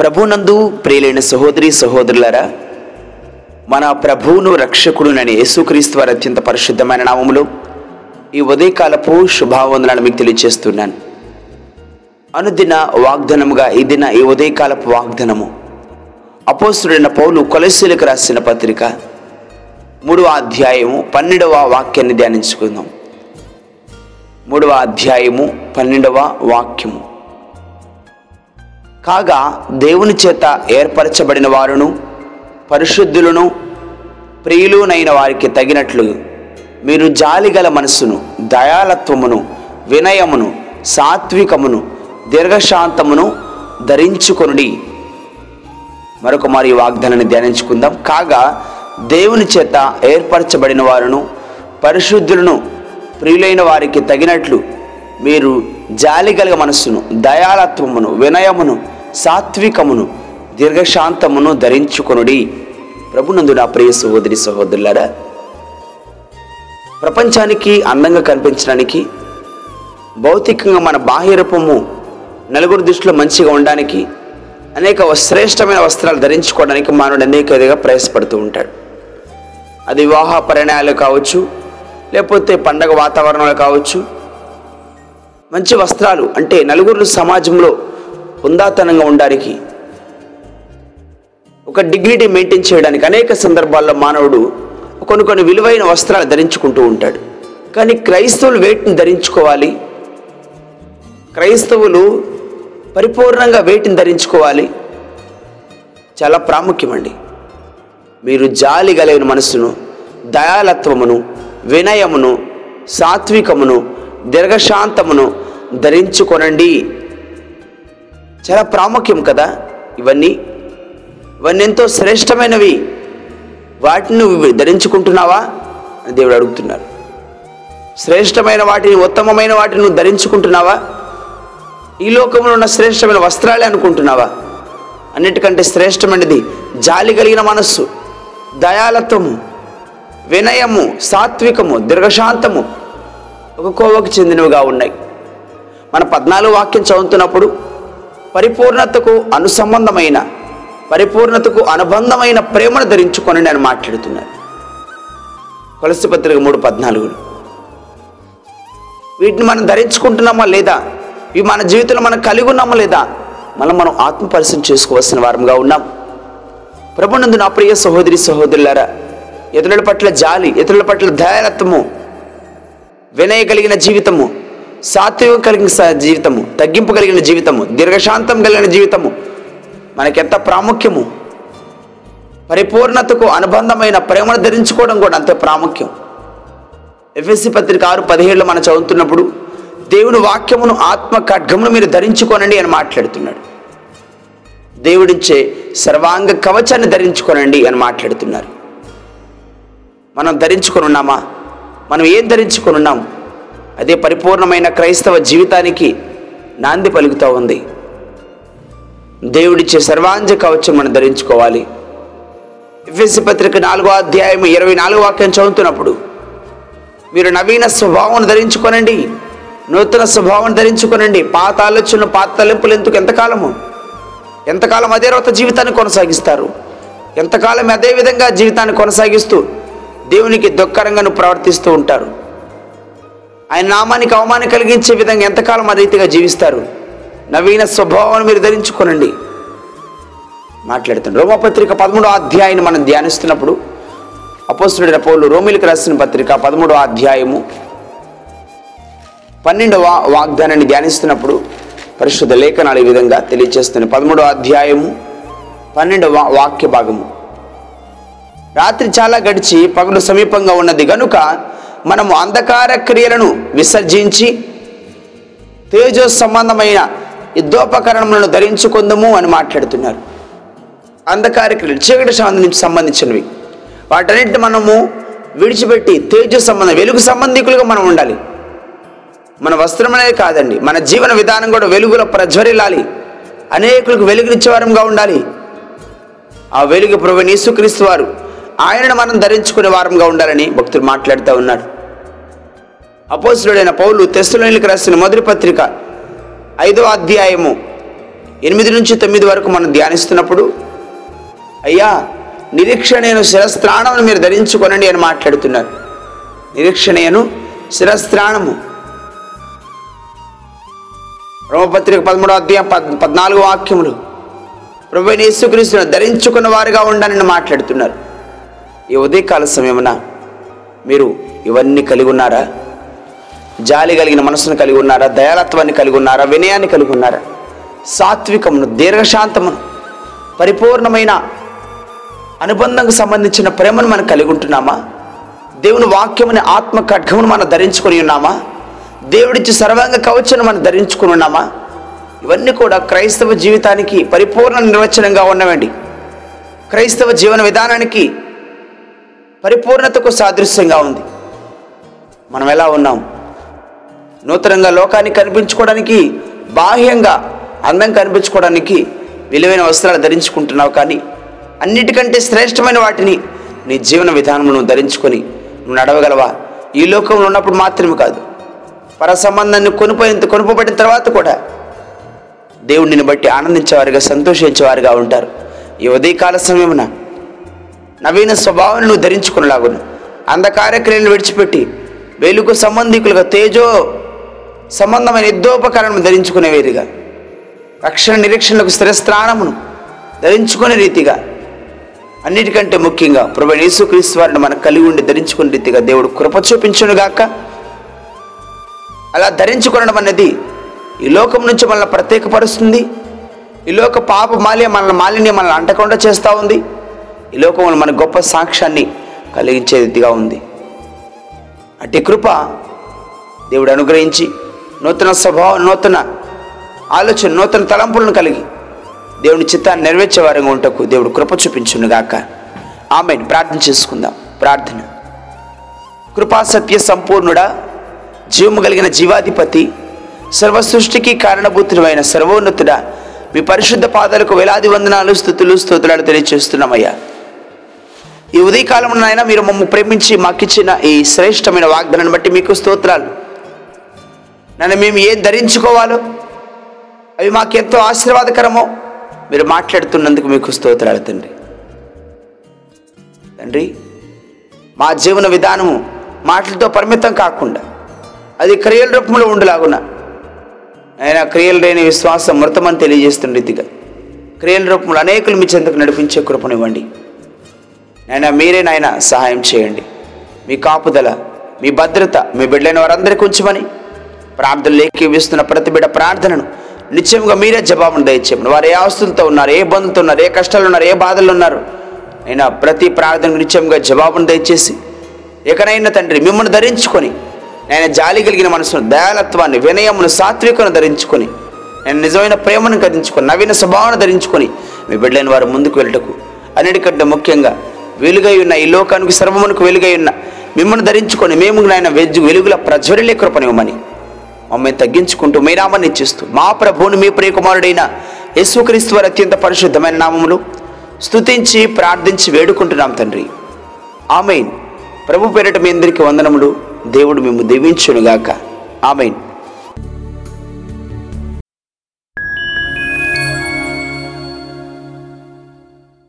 ప్రభునందు ప్రియులైన సహోదరి సహోదరులరా మన ప్రభువును రక్షకుడునని యేసుక్రీస్తు వారి అత్యంత పరిశుద్ధమైన నామములు ఈ ఉదయకాలపు శుభావందనాలు మీకు తెలియజేస్తున్నాను అనుదిన వాగ్దనముగా ఈ దిన ఈ ఉదయకాలపు వాగ్దనము. అపోస్తుడైన పౌలు కొలసీలకు రాసిన పత్రిక మూడవ అధ్యాయము పన్నెండవ వాక్యాన్ని ధ్యానించుకుందాం. మూడవ అధ్యాయము పన్నెండవ వాక్యము. కాగా దేవుని చేత ఏర్పరచబడిన వారును పరిశుద్ధులను ప్రియులునైన వారికి తగినట్లు మీరు జాలిగల మనస్సును దయాలత్వమును వినయమును సాత్వికమును దీర్ఘశాంతమును ధరించుకొనుడి. మరొక మరి వాగ్దానాన్ని ధ్యానించుకుందాం. కాగా దేవుని చేత ఏర్పరచబడిన వారును పరిశుద్ధులను ప్రియులైన వారికి తగినట్లు మీరు జాలి కలిగ మనస్సును దయాలత్వమును వినయమును సాత్వికమును దీర్ఘశాంతమును ధరించుకొనుడి. ప్రభునందు నా ప్రియ సహోదరి సహోదరులారా ప్రపంచానికి అందంగా కనిపించడానికి భౌతికంగా మన బాహ్య రూపము నలుగురు దృష్టిలో మంచిగా ఉండడానికి అనేక శ్రేష్టమైన వస్త్రాలు ధరించుకోవడానికి మానవుడు అనేక విధంగా ప్రయాసపడుతూ ఉంటాడు. అది వివాహ పరిణయాలు కావచ్చు లేకపోతే పండగ వాతావరణాలు కావచ్చు మంచి వస్త్రాలు అంటే నలుగురు సమాజంలో ఉందాతనంగా ఉండడానికి ఒక డిగ్నిటీ మెయింటైన్ చేయడానికి అనేక సందర్భాల్లో మానవుడు కొన్ని కొన్ని విలువైన వస్త్రాలు ధరించుకుంటూ ఉంటాడు. కానీ క్రైస్తవులు వేటిని ధరించుకోవాలి? క్రైస్తవులు పరిపూర్ణంగా వేటిని ధరించుకోవాలి? చాలా ప్రాముఖ్యమండి. మీరు జాలి కలిగిన మనస్సును దయాలత్వమును వినయమును సాత్వికమును దీర్ఘశాంతమును ధరించుకొనండి. చాలా ప్రాముఖ్యం కదా ఇవన్నీ. ఇవన్నీ ఎంతో శ్రేష్టమైనవి. వాటిని నువ్వు ధరించుకుంటున్నావా అని దేవుడు అడుగుతున్నారు శ్రేష్టమైన వాటిని ఉత్తమమైన వాటిని నువ్వు ధరించుకుంటున్నావా? ఈ లోకంలో ఉన్న శ్రేష్టమైన వస్త్రాలే అనుకుంటున్నావా? అన్నిటికంటే శ్రేష్టమైనది జాలి కలిగిన మనస్సు దయాలత్వము వినయము సాత్వికము దీర్ఘశాంతము ఒక కోవకు చెందినవిగా ఉన్నాయి. మన పద్నాలుగు వాక్యం చదువుతున్నప్పుడు పరిపూర్ణతకు అనుసంబంధమైన పరిపూర్ణతకు అనుబంధమైన ప్రేమను ధరించుకొని నేను మాట్లాడుతున్నాను. కొలసి పత్రిక మూడు పద్నాలుగులు వీటిని మనం ధరించుకుంటున్నామా లేదా? ఇవి మన జీవితంలో మనం కలిగి ఉన్నామా లేదా? మనం మనం ఆత్మపరిశీలన చేసుకోవాల్సిన వారంగా ఉన్నాం. ప్రభునందు నా ప్రియ సహోదరి సహోదరులారా ఇతరుల పట్ల జాలి ఇతరుల పట్ల దయాలత్వము వినయ కలిగిన జీవితము సాత్వికం కలిగిన జీవితము తగ్గింపు కలిగిన జీవితము దీర్ఘశాంతం కలిగిన జీవితము మనకెంత ప్రాముఖ్యము? పరిపూర్ణతకు అనుబంధమైన ప్రేమను ధరించుకోవడం కూడా అంతే ప్రాముఖ్యం. ఎఫ్ఎస్సి పత్రిక ఆరు పదిహేడులో మనం చదువుతున్నప్పుడు దేవుని వాక్యమును ఆత్మ ఖడ్గమును మీరు ధరించుకోనండి అని మాట్లాడుతున్నాడు. దేవుడిచ్చే సర్వాంగ కవచాన్ని ధరించుకోనండి అని మాట్లాడుతున్నారు. మనం ధరించుకొని ఉన్నామా? మనం ఏం ధరించుకొని ఉన్నాం? అదే పరిపూర్ణమైన క్రైస్తవ జీవితానికి నాంది పలుకుతూ ఉంది. దేవుడిచ్చే సర్వాంజ కవచం మనం ధరించుకోవాలి. ఎఫ్ఎస్సి పత్రిక నాలుగో అధ్యాయం ఇరవై నాలుగో వాక్యం చదువుతున్నప్పుడు మీరు నవీన స్వభావం ధరించుకోనండి. నూతన స్వభావం ధరించుకోనండి. పాత ఆలోచనలు పాత తలింపులు ఎందుకు? ఎంతకాలము? ఎంతకాలం అదే రోత జీవితాన్ని కొనసాగిస్తారు? ఎంతకాలం అదే విధంగా జీవితాన్ని కొనసాగిస్తూ దేవునికి దుఃఖరంగాను ప్రవర్తిస్తూ ఉంటారు. ఆయన నామానికి అవమానం కలిగించే విధంగా ఎంతకాలం ఆ రీతిగా జీవిస్తారు? నవీన స్వభావాన్ని మీరు ధరించుకోనండి. మాట్లాడుతాను రోమపత్రిక పదమూడో అధ్యాయాన్ని మనం ధ్యానిస్తున్నప్పుడు అపోస్తుడైన పౌలు రోమిలకు రాసిన పత్రిక పదమూడవ అధ్యాయము పన్నెండవ వాగ్దానాన్ని ధ్యానిస్తున్నప్పుడు పరిశుద్ధ లేఖనాలు ఈ విధంగా తెలియజేస్తున్నాయి పదమూడవ అధ్యాయము పన్నెండవ వాక్య భాగము. రాత్రి చాలా గడిచి పగలు సమీపంగా ఉన్నది. గనుక మనము అంధకార క్రియలను విసర్జించి తేజో సంబంధమైన యుద్ధోపకరణములను ధరించుకుందాము అని మాట్లాడుతున్నారు. అంధకార క్రియలు చీకటి సంబంధించి సంబంధించినవి. వాటన్నిటిని మనము విడిచిపెట్టి తేజ సంబంధం వెలుగు సంబంధికులుగా మనం ఉండాలి. మన వస్త్రం అనేది కాదండి మన జీవన విధానం కూడా వెలుగులో ప్రజ్వరిల్లాలి. అనేకులకు వెలుగునిచ్చేవారంగా ఉండాలి. ఆ వెలుగు ప్రభు యేసుక్రీస్తు వారు ఆయనను మనం ధరించుకునే వారంగా ఉండాలని భక్తులు మాట్లాడుతూ ఉన్నాడు. అపోసులుడైన పౌలు తెస్తులోనికి రాసిన మొదటి పత్రిక ఐదవ అధ్యాయము ఎనిమిది నుంచి తొమ్మిది వరకు మనం ధ్యానిస్తున్నప్పుడు అయ్యా నిరీక్షణను శిరస్త్రాణమును మీరు ధరించుకొనండి అని మాట్లాడుతున్నారు. నిరీక్షణయను శిరస్త్రాణము. రోమపత్రిక పదమూడో అధ్యాయం పద్ పద్నాలుగు వాక్యములు. ప్రభు యేసుక్రీస్తును ధరించుకున్న వారుగా ఉండాలని మాట్లాడుతున్నారు. ఈ ఉదయకాల సమయమున మీరు ఇవన్నీ కలిగి ఉన్నారా? జాలి కలిగిన మనసును కలిగి ఉన్నారా? దయాలత్వాన్ని కలిగి ఉన్నారా? వినయాన్ని కలిగి ఉన్నారా? సాత్వికమును దీర్ఘశాంతమును పరిపూర్ణమైన అనుబంధంకు సంబంధించిన ప్రేమను మనం కలిగి ఉంటున్నామా? దేవుని వాక్యముని ఆత్మ ఖడ్గమును మనం ధరించుకొని ఉన్నామా? దేవుడిచ్చి సర్వాంగ కవచను మనం ధరించుకుని ఉన్నామా? ఇవన్నీ కూడా క్రైస్తవ జీవితానికి పరిపూర్ణ నిర్వచనంగా ఉన్నవండి. క్రైస్తవ జీవన విధానానికి పరిపూర్ణతకు సాదృశ్యంగా ఉంది. మనం ఎలా ఉన్నాం? నూతనంగా లోకాన్ని కనిపించుకోవడానికి బాహ్యంగా అందం కనిపించుకోవడానికి విలువైన వస్త్రాలు ధరించుకుంటున్నావు కానీ అన్నిటికంటే శ్రేష్టమైన వాటిని నీ జీవన విధానమును ధరించుకొని నువ్వు నడవగలవా? ఈ లోకంలో ఉన్నప్పుడు మాత్రమే కాదు. పర సంబంధాన్ని కొనుపోయిన కొనుపబడిన తర్వాత కూడా దేవుడిని బట్టి ఆనందించేవారుగా సంతోషించేవారుగా ఉంటారు. ఈ ఉదయకాల సమయమున నవీన స్వభావాన్ని నువ్వు ధరించుకునేలాగును అంధకార్యక్రియలను విడిచిపెట్టి వెలుగు సంబంధికులుగా తేజో సంబంధమైన యుద్ధోపకరణను ధరించుకునే వేరుగా. రక్షణ నిరీక్షణకు స్థిరస్థానమును ధరించుకునే రీతిగా. అన్నిటికంటే ముఖ్యంగా ప్రభు యేసుక్రీస్తు వారిని మనం కలిగి ఉండి ధరించుకునే రీతిగా దేవుడు కృప చూపించునుగాక అలా ధరించుకోవడం అనేది ఈ లోకం నుంచి మనల్ని ప్రత్యేకపరుస్తుంది. ఈ లోక పాప మాల్యం మనల్ని మాలిన్యం మనల్ని అంటకుండా చేస్తూ ఉంది. ఈ లోకంలో మన గొప్ప సాక్ష్యాన్ని కలిగించేదిగా ఉంది. అట్టి కృప దేవుడు అనుగ్రహించి నూతన స్వభావం నూతన ఆలోచన నూతన తలంపులను కలిగి దేవుని చిత్తాన్ని నెరవేర్చే వారంగా ఉంటకు దేవుడు కృప చూపించునుగాక. ఆమె ప్రార్థన చేసుకుందాం. ప్రార్థన. కృపా సత్య సంపూర్ణుడా జీవము కలిగిన జీవాధిపతి సర్వ సృష్టికి కారణభూతుడమైన సర్వోన్నతుడా మీ పరిశుద్ధ పాదాలకు వేలాది వందనాలు స్థుతులు స్తోత్రాలు తెలియజేస్తున్నామయ్యా ఈ ఉదయకాలంలో నాయన మీరు మమ్మల్ని ప్రేమించి మాకిచ్చిన ఈ శ్రేష్టమైన వాగ్దానాన్ని బట్టి మీకు స్తోత్రాలు. నన్ను మేము ఏం ధరించుకోవాలో అవి మాకెంతో ఆశీర్వాదకరమో మీరు మాట్లాడుతున్నందుకు మీకు స్తోత్రాలు తండ్రి. తండ్రి మా జీవన విధానము మాటలతో పరిమితం కాకుండా అది క్రియల రూపంలో ఉండలాగున ఆయన క్రియలు లేని విశ్వాసం మృతమని తెలియజేస్తున్న రీతిగా క్రియల రూపంలో అనేకులు మీ చెందుకు నడిపించే కృపనివ్వండి. నాయన మీరే నాయన సహాయం చేయండి. మీ కాపుదల మీ భద్రత మీ బిడ్డలైన వారందరికీ ఉంచమని ప్రార్థనలు లేఖిస్తున్న ప్రతి బిడ్డ ప్రార్థనను నిత్యంగా మీరే జవాబును దయచేయమని. వారు ఏ ఆస్తులతో ఉన్నారు ఏ బంధుతో ఉన్నారు ఏ కష్టాలు ఉన్నారు ఏ బాధలు ఉన్నారు అయినా ప్రతి ప్రార్థనకు నిత్యంగా జవాబును దయచేసి ఎక్కడైనా తండ్రి మిమ్మల్ని ధరించుకొని నేను జాలి కలిగిన మనసును దయాలత్వాన్ని వినయమును సాత్వికను ధరించుకొని నేను నిజమైన ప్రేమను కదించుకొని నవీన స్వభావాన్ని ధరించుకొని మీ బిడ్డలైన వారు ముందుకు వెళ్ళటకు అన్నిటికంటే ముఖ్యంగా వెలుగై ఉన్న ఈ లోకానికి సర్వమునకు వెలుగై ఉన్న మిమ్మల్ని ధరించుకొని మేము నాయన వెజ్జు వెలుగుల ప్రజ్వరిలే కృపనివ్వమని మమ్మల్ని తగ్గించుకుంటూ మీ నామాన్ని ఇచ్చిస్తూ మా ప్రభువుని మీ ప్రియకుమారుడైన యేసుక్రీస్తు వారి అత్యంత పరిశుద్ధమైన నామములు స్తుతించి ప్రార్థించి వేడుకుంటున్నాం తండ్రి. ఆమెన్. ప్రభు పేరిట మీ అందరికీ వందనములు. దేవుడు మేము దీవించునుగాక. ఆమెన్.